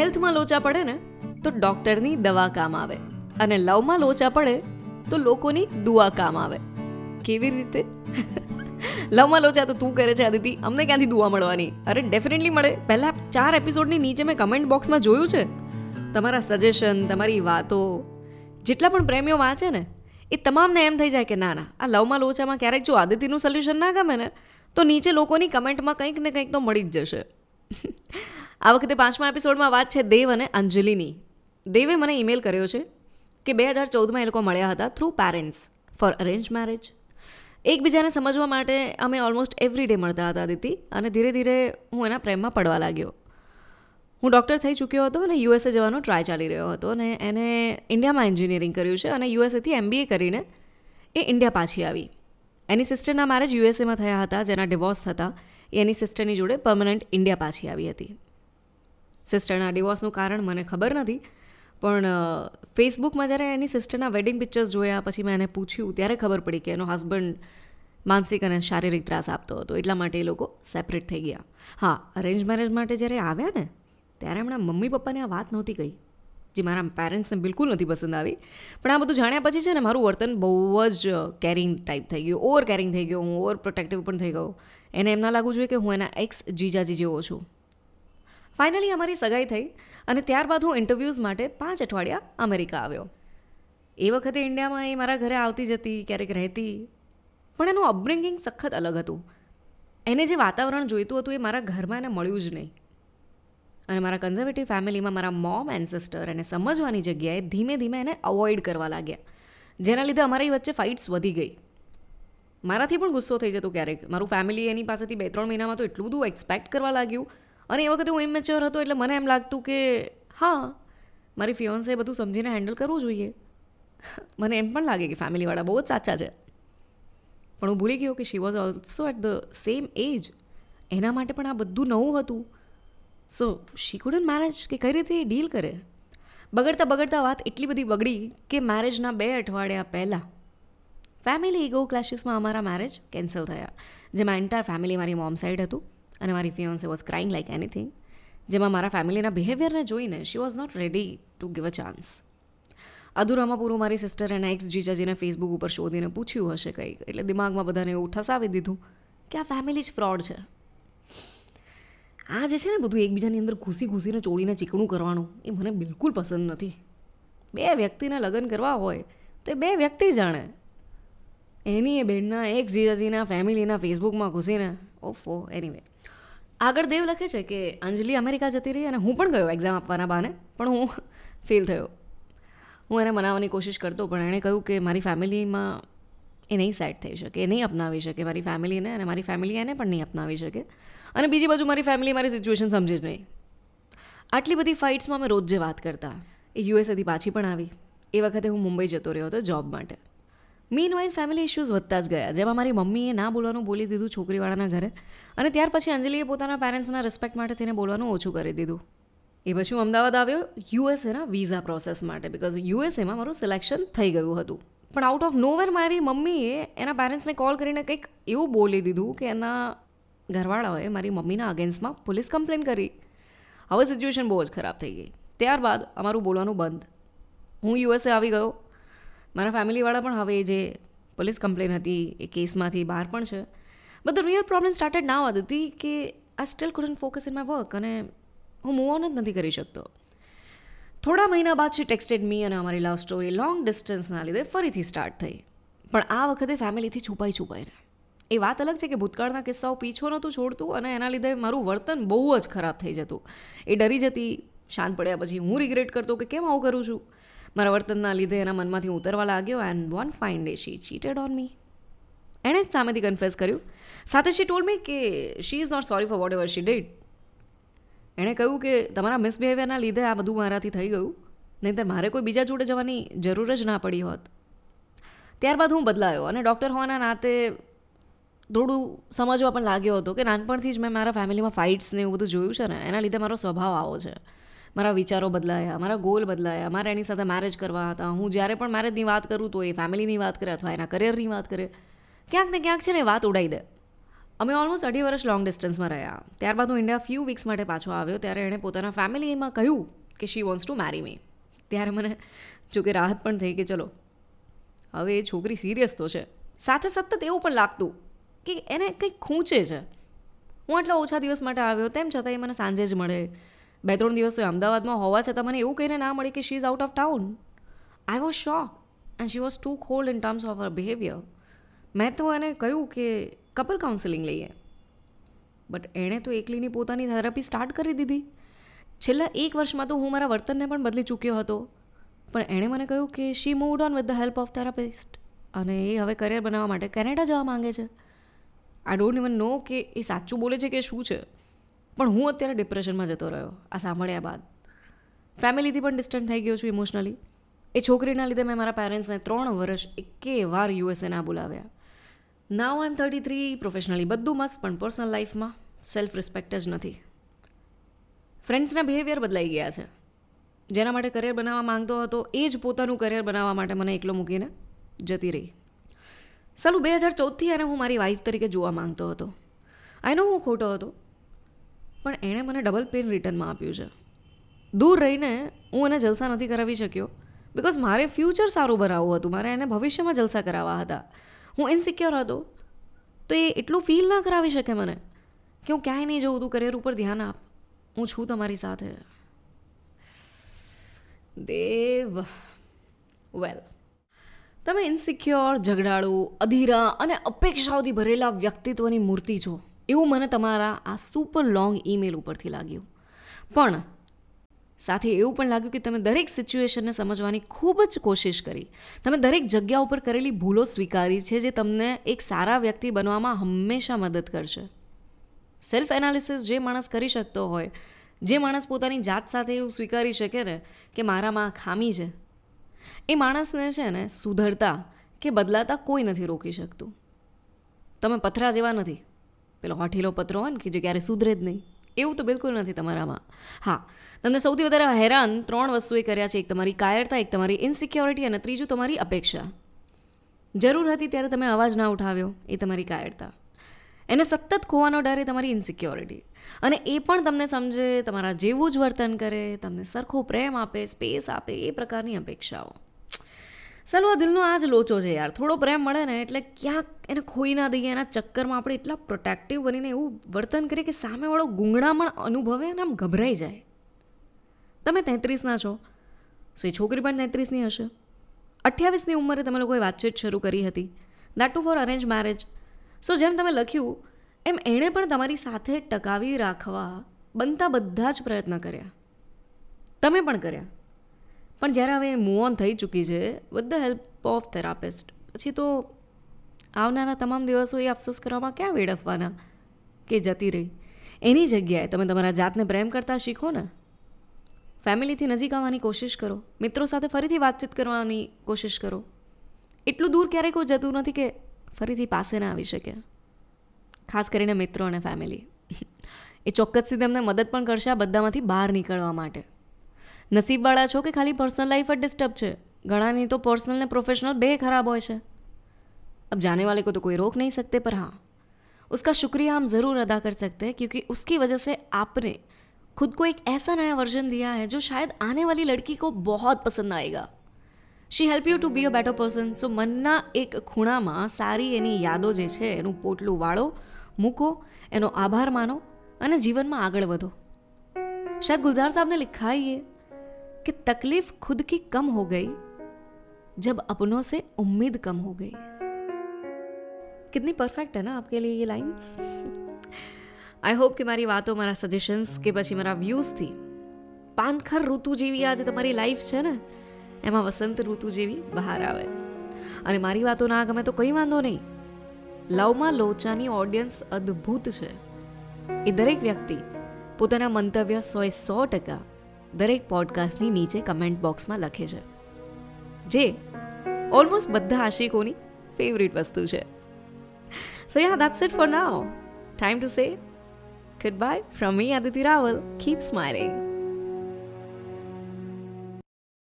હેલ્થમાં લોચા પડે ને, તો ડૉક્ટરની દવા કામ આવે. અને લવમાં લોચા પડે, તો લોકોની દુઆ કામ આવે. કેવી રીતે? લવમાં લોચા તો તું કરે છે, આદિતિ. અમને ક્યાંથી દુઆ મળવાની? અરે ડેફિનેટલી મળે. પહેલાં ચાર એપિસોડની નીચે મેં કમેન્ટ બોક્સમાં જોયું છે. તમારા સજેશન તમારી વાતો, જેટલા પણ પ્રેમીઓ વાંચે ને, એ તમામને એમ થઈ જાય કે ના ના, આ લવમાં લોચામાં ક્યારેક જો આદિતિનું સોલ્યુશન ના ગમે ને, તો નીચે લોકોની કમેન્ટમાં કંઈક ને કંઈક તો મળી જ જશે. આ વખતે પાંચમા એપિસોડમાં વાત છે દેવ અને અંજલિની. દેવે મને ઈમેલ કર્યો છે કે બે હજાર ચૌદમાં એ લોકો મળ્યા હતા through parents for arrange marriage એકબીજાને સમજવા માટે અમે ઓલમોસ્ટ એવરી ડે મળતા હતા આદિતિ અને ધીરે ધીરે હું એના પ્રેમમાં પડવા લાગ્યો. હું ડૉક્ટર થઈ ચૂક્યો હતો અને યુએસએ જવાનો ટ્રાય ચાલી રહ્યો હતો અને એને ઇન્ડિયામાં એન્જિનિયરિંગ કર્યું છે અને યુએસએથી એમબીએ કરીને એ ઇન્ડિયા પાછી આવી. એની સિસ્ટરના મેરેજ યુએસએમાં થયા હતા, જેના ડિવોર્સ થતા, એની સિસ્ટરની જોડે પરમનન્ટ ઇન્ડિયા પાછી આવી હતી. સિસ્ટરના ડિવોર્સનું કારણ મને ખબર નથી. પણ ફેસબુકમાં જ્યારે એની સિસ્ટરના વેડિંગ પિક્ચર્સ જોયા પછી મેં એને પૂછ્યું, ત્યારે ખબર પડી કે એનો હસબન્ડ માનસિક અને શારીરિક ત્રાસ આપતો હતો. એટલા માટે એ લોકો સેપરેટ થઈ ગયા. હા અરેન્જ મેરેજ માટે જ્યારે આવ્યા ને, ત્યારે એમણે મમ્મી પપ્પાને આ વાત નહોતી કહી, જે મારા પેરેન્ટ્સને બિલકુલ નથી પસંદ આવી. પણ આ બધું જાણ્યા પછી છે ને, મારું વર્તન બહુ જ કેરિંગ ટાઈપ થઈ ગયું. ઓવર કેરિંગ થઈ ગયો હું ઓવર પ્રોટેક્ટિવ પણ થઈ ગયો. એને એમ ના લાગવું જોઈએ કે હું એના એક્સ જીજાજી જેવો છું. ફાઇનલી અમારી સગાઈ થઈ અને ત્યારબાદ હું ઇન્ટરવ્યૂઝ માટે પાંચ અઠવાડિયા અમેરિકા આવ્યો. એ વખતે ઇન્ડિયામાં એ મારા ઘરે આવતી જતી, ક્યારેક રહેતી, પણ એનું અપબ્રિંગિંગ સખત અલગ હતું. એને જે વાતાવરણ જોઈતું હતું એ મારા ઘરમાં એને મળ્યું જ નહીં. અને મારા કન્ઝર્વેટિવ ફેમિલીમાં મારા મોમ એન્સેસ્ટર એને સમજવાની જગ્યાએ ધીમે ધીમે એને અવોઇડ કરવા લાગ્યા, જેના લીધે અમારી વચ્ચે ફાઇટ્સ વધી ગઈ. મારાથી પણ ગુસ્સો થઈ જતો ક્યારેક. મારું ફેમિલી એની પાસેથી બે ત્રણ મહિનામાં તો એટલું બધું એક્સપેક્ટ કરવા લાગ્યું અને એ વખતે હું ઇમેચ્યોર હતો એટલે મને એમ લાગતું કે, હા, મારી ફિયોન્સે બધું સમજીને હેન્ડલ કરવું જોઈએ. મને એમ પણ લાગે કે ફેમિલીવાળા બહુ જ સાચા છે. પણ હું ભૂલી ગયો કે she was also at the same age એના માટે પણ આ બધું નવું હતું. સો શી કુડન મેનેજ કે કઈ રીતે એ ડીલ કરે. બગડતા બગડતા વાત એટલી બધી બગડી કે મેરેજના બે અઠવાડિયા પહેલાં ફેમિલી ઇગો ક્લાસીસમાં અમારા મેરેજ કેન્સલ થયા. જેમાં એન્ટાયર ફેમિલી મારી મોમ સાઈડ હતું. અને મારી fiancee was crying like anything જેમાં મારા ફેમિલીના બિહેવિયરને જોઈને she was not ready to give a chance અધૂરામાં પૂરું મારી સિસ્ટર એના એક્સ જીજાજીને ફેસબુક ઉપર શોધીને પૂછ્યું હશે કંઈક. એટલે દિમાગમાં બધાને એવું ઠસાવી દીધું કે આ ફેમિલી જ ફ્રોડ છે. આ જે છે ને બધું એકબીજાની અંદર ઘૂસી ઘૂસીને ચોળીને ચીકણું કરવાનું, એ મને બિલકુલ પસંદ નથી. બે વ્યક્તિને લગ્ન કરવા હોય, તો એ બે વ્યક્તિ જાણે. એની એ બેનના એક જીજાજીના ફેમિલીના ફેસબુકમાં ઘૂસીને, ઓફો એનીવે આગળ દેવ લખે છે કે, અંજલિ અમેરિકા જતી રહી અને હું પણ ગયો એક્ઝામ આપવાના બહાને, પણ હું ફેલ થયો. હું એને મનાવવાની કોશિશ કરતો, પણ એણે કહ્યું કે, મારી ફેમિલીમાં એ નહીં સેટ થઈ શકે, એ નહીં અપનાવી શકે. મારી ફેમિલીને અને મારી ફેમિલી એને પણ નહીં અપનાવી શકે. અને બીજી બાજુ મારી ફેમિલી મારી સિચ્યુએશન સમજે જ નહીં. આટલી બધી ફાઇટ્સમાં અમે રોજ જે વાત કરતા, એ યુએસએથી પાછી પણ આવી. એ વખતે હું મુંબઈ જતો રહ્યો હતો જોબ માટે. મીન વાઇલ ફેમિલી ઇશ્યુઝ વધતા જ ગયા. જેમાં મારી મમ્મીએ ના બોલવાનું બોલી દીધું છોકરીવાળાના ઘરે, અને ત્યાર પછી અંજલિએ પોતાના પેરેન્ટ્સના રિસ્પેક્ટ માટે તેને બોલવાનું ઓછું કરી દીધું. એ પછી હું અમદાવાદ આવ્યો યુએસએના વિઝા પ્રોસેસ માટે બિકોઝ યુએસએમાં મારું સિલેક્શન થઈ ગયું હતું. પણ આઉટ ઓફ નોવેર મારી મમ્મીએ એના પેરેન્ટ્સને કોલ કરીને કંઈક એવું બોલી દીધું કે એના ઘરવાળાઓએ મારી મમ્મીના અગેન્સ્ટમાં પોલીસ કમ્પ્લેન કરી. હવે સિચ્યુએશન બહુ જ ખરાબ થઈ ગઈ. ત્યારબાદ અમારું બોલવાનું બંધ. હું યુએસએ આવી ગયો. મારા ફેમિલીવાળા પણ હવે જે પોલીસ કમ્પ્લેન હતી, એ કેસમાંથી બહાર પણ છે. But the real problem started ના હતી કે આ still couldn't focus in my work અને હું મૂવ ઓન જ નથી કરી શકતો. થોડા મહિના બાદ શી ટેક્સ્ટેડ મી અને અમારી લવ સ્ટોરી લોંગ ડિસ્ટન્સના લીધે ફરીથી સ્ટાર્ટ થઈ. પણ આ વખતે ફેમિલીથી છુપાઈ છુપાઈ રહે એ વાત અલગ છે કે ભૂતકાળના કિસ્સાઓ પીછો નહોતું છોડતું અને એના લીધે મારું વર્તન બહુ જ ખરાબ થઈ જતું. એ ડરી જતી, શાંત પડ્યા પછી હું રિગ્રેટ કરતો કે કેમ આવું કરું છું? મારા વર્તનના લીધે એના મનમાંથી ઉતરવા લાગ્યો and one fine day she cheated on me એણે જ સામેથી કન્ફેસ કર્યું. સાથે શી ટોલ્ડ મી કે she is not sorry for whatever she did એણે કહ્યું કે તમારા મિસબિહેવિયરના લીધે આ બધું મારાથી થઈ ગયું. નહીંતર મારે કોઈ બીજા જોડે જવાની જરૂર જ ના પડી હોત. ત્યારબાદ હું બદલાયો અને ડૉક્ટર હોવાના નાતે થોડું સમજવા પણ લાગ્યો હતો કે નાનપણથી જ મેં મારા ફેમિલીમાં ફાઇટ્સ ને એવું બધું જોયું છે ને, એના લીધે મારો સ્વભાવ આવો છે. મારા વિચારો બદલાયા, મારા ગોલ બદલાયા, મારે એની સાથે મેરેજ કરવા હતા. હું જ્યારે પણ મેરેજની વાત કરું તો એ ફેમિલીની વાત કરે અથવા એના કરિયરની વાત કરે. ક્યાંક ને ક્યાંક છે ને વાત ઉડાઈ દે. અમે ઓલમોસ્ટ અઢી વર્ષ લોંગ ડિસ્ટન્સમાં રહ્યા. ત્યારબાદ હું ઇન્ડિયા ફ્યુ વીક્સ માટે પાછો આવ્યો. ત્યારે એણે પોતાના ફેમિલીમાં કહ્યું કે શી વોન્ટ્સ ટુ મેરી મી ત્યારે મને જોકે રાહત પણ થઈ કે ચલો, હવે એ છોકરી સિરિયસ તો છે. સાથે સતત એવું પણ લાગતું કે એને કંઈક ખૂંચે છે. હું આટલા ઓછા દિવસ માટે આવ્યો, તેમ છતાં એ મને સાંજે જ મળે. બે ત્રણ દિવસો અમદાવાદમાં હોવા છતાં મને એવું કહીને ના મળે કે she is out of town I was shock and she was too cold in terms of her behaviour મેં તો એને કહ્યું કે કપલ કાઉન્સેલિંગ લઈએ. બટ એણે તો એકલીની પોતાની થેરાપી સ્ટાર્ટ કરી દીધી. છેલ્લા એક વર્ષમાં તો હું મારા વર્તનને પણ બદલી ચૂક્યો હતો. પણ એણે મને કહ્યું કે she moved on with the help of therapist અને એ હવે કરિયર બનાવવા માટે કેનેડા જવા માંગે છે. આઈ ડોન્ટ ઇવન નો કે એ સાચું બોલે છે કે શું છે. પણ હું અત્યારે ડિપ્રેશનમાં જતો રહ્યો, આ સાંભળ્યા બાદ. ફેમિલીથી પણ ડિસ્ટન્ટ થઈ ગયો છું ઇમોશનલી એ છોકરીના લીધે મેં મારા પેરેન્ટ્સને ત્રણ વર્ષ એકે વાર યુએસએ ના બોલાવ્યા. Now I am thirty three professionally બધું મસ્ત, પણ પર્સનલ લાઈફમાં સેલ્ફ રિસ્પેક્ટ જ નથી. ફ્રેન્ડ્સના બિહેવિયર બદલાઈ ગયા છે. જેના માટે કરિયર બનાવવા માંગતો હતો, એ જ પોતાનું કરિયર બનાવવા માટે મને એકલો મૂકીને જતી રહી. સાલું બે હજાર ચૌદથી એને હું મારી વાઈફ તરીકે જોવા માંગતો હતો. આઈ નો હું ખોટો હતો. પણ એણે મને ડબલ પેન રિટર્નમાં આપ્યું છે. દૂર રહીને હું એને જલસા નથી કરાવી શક્યો. બિકોઝ મારે ફ્યુચર સારું બનાવવું હતું. મારે એને ભવિષ્યમાં જલસા કરાવવા હતા. હું ઇનસિક્યોર હતો. તો એ એટલું ફીલ ના કરાવી શકે મને કે હું ક્યાંય નહીં જઉં તું કરિયર ઉપર ધ્યાન આપ. હું છું તમારી સાથે. દેવ. વેલ તમે ઇનસિક્યોર ઝઘડાળુ, અધીરા અને અપેક્ષાઓથી ભરેલા વ્યક્તિત્વની મૂર્તિ છો. એવું મને તમારા આ સુપર લોંગ ઈમેલ ઉપરથી લાગ્યું. પણ સાથે એવું પણ લાગ્યું કે તમે દરેક સિચ્યુએશનને સમજવાની ખૂબ જ કોશિશ કરી. તમે દરેક જગ્યા ઉપર કરેલી ભૂલો સ્વીકારી છે જે તમને એક સારા વ્યક્તિ બનવામાં હંમેશા મદદ કરશે. સેલ્ફ એનાલિસિસ જે માણસ કરી શકતો હોય, જે માણસ પોતાની જાત સાથે એવું સ્વીકારી શકે ને કે મારામાં ખામી છે, એ માણસને છે ને સુધરતા કે બદલાતા કોઈ નથી રોકી શકતું. તમે પથરા જેવા નથી. પેલો હોઠીલો પત્રો હોય ને કે જે ક્યારે સુધરે જ નહીં. એવું તો બિલકુલ નથી તમારામાં. હા, તમને સૌથી વધારે હેરાન ત્રણ વસ્તુએ કર્યા છે. એક તમારી કાયરતા, એક તમારી ઇનસિક્યોરિટી અને ત્રીજું તમારી અપેક્ષા. જરૂર હતી ત્યારે તમે અવાજ ના ઉઠાવ્યો, એ તમારી કાયરતા. એને સતત ખોવાનો ડર એ તમારી ઇનસિક્યોરિટી અને એ પણ તમને સમજે, તમારા જેવું જ વર્તન કરે, તમને સરખો પ્રેમ આપે સ્પેસ આપે, એ પ્રકારની અપેક્ષાઓ. આ દિલનો આ જ લોચો છે યાર. થોડો પ્રેમ મળે ને એટલે ક્યાંક એને ખોઈ ના દઈએ, એના ચક્કરમાં આપણે એટલા પ્રોટેક્ટિવ બનીને એવું વર્તન કરીએ કે સામેવાળો ગુંગળામણ અનુભવે અને આમ ગભરાઈ જાય. તમે તેત્રીસના છો. સો એ છોકરી પણ તેત્રીસની હશે. અઠ્યાવીસની ઉંમરે તમે લોકોએ વાતચીત શરૂ કરી હતી. That too for arrange marriage so જેમ તમે લખ્યું, એમ એણે પણ તમારી સાથે ટકાવી રાખવા બનતા બધા જ પ્રયત્ન કર્યા. તમે પણ કર્યા. પણ જ્યારે હવે મૂવ ઓન થઈ ચૂકી છે with the help of therapist પછી તો આવનારા તમામ દિવસો એ અફસોસ કરવામાં ક્યાં વેડફવાના? કે જતી રહી. એની જગ્યાએ તમે તમારા જાતને પ્રેમ કરતા શીખો ને. ફેમિલીથી નજીક આવવાની કોશિશ કરો. મિત્રો સાથે ફરીથી વાતચીત કરવાની કોશિશ કરો. એટલું દૂર ક્યારેય કોઈ જતું નથી કે ફરીથી પાસે ના આવી શકે. ખાસ કરીને મિત્રો અને ફેમિલી એ ચોક્કસથી તમને મદદ પણ કરશે આ બધામાંથી બહાર નીકળવા માટે. નસીબવાળા છો કે ખાલી પર્સનલ લાઈફ જ ડિસ્ટર્બ છે? ઘણાની તો પર્સનલ ને પ્રોફેશનલ બે ખરાબ હોય છે. अब जाने वाले को तो कोई रोक नहीं सकते पर हाँ उसका शुक्रिया हम ज़रूर अदा कर सकते हैं क्योंकि उसकी वजह से आपने खुद को एक ऐसा नया वर्जन दिया है जो शायद आने वाली लड़की को बहुत पसंद she help you to be a better person so મનના એક ખૂણામાં સારી એની યાદો જે છે, એનું પોટલું વાળો, મૂકો, એનો આભાર માનો અને જીવનમાં આગળ વધો. શાયદ ગુલઝાર સાહેબને લિખાઈએ. कि तकलीफ खुद की कम हो गई जब अपनों से उम्मीद कम हो गई कितनी परफेक्ट है ना आपके लिए ये लाइन्स આઈ હોપ કે મારી વાતો મારા સજેશન્સ કે પછી મારા વ્યૂઝથી પાનખર ઋતુ જેવી આજે તમારી લાઈફ છે ને એમાં વસંત ઋતુ જેવી બહાર આવે અને મારી વાતો ના ગમે તો કંઈ વાંધો નહીં લવમાં લોચાની ઓડિયન્સ અદ્ભુત છે એ દરેક વ્યક્તિ પોતાના મંતવ્ય સોએ સો ટકા દરેક પોડકાસ્ટની નીચે કમેન્ટ બોક્સમાં લખે છે. જે ઓલમોસ્ટ બધા આશિકોની ફેવરિટ વસ્તુ છે. So ya that's it for now time to say good bye from me Aditi Raval keep smiling.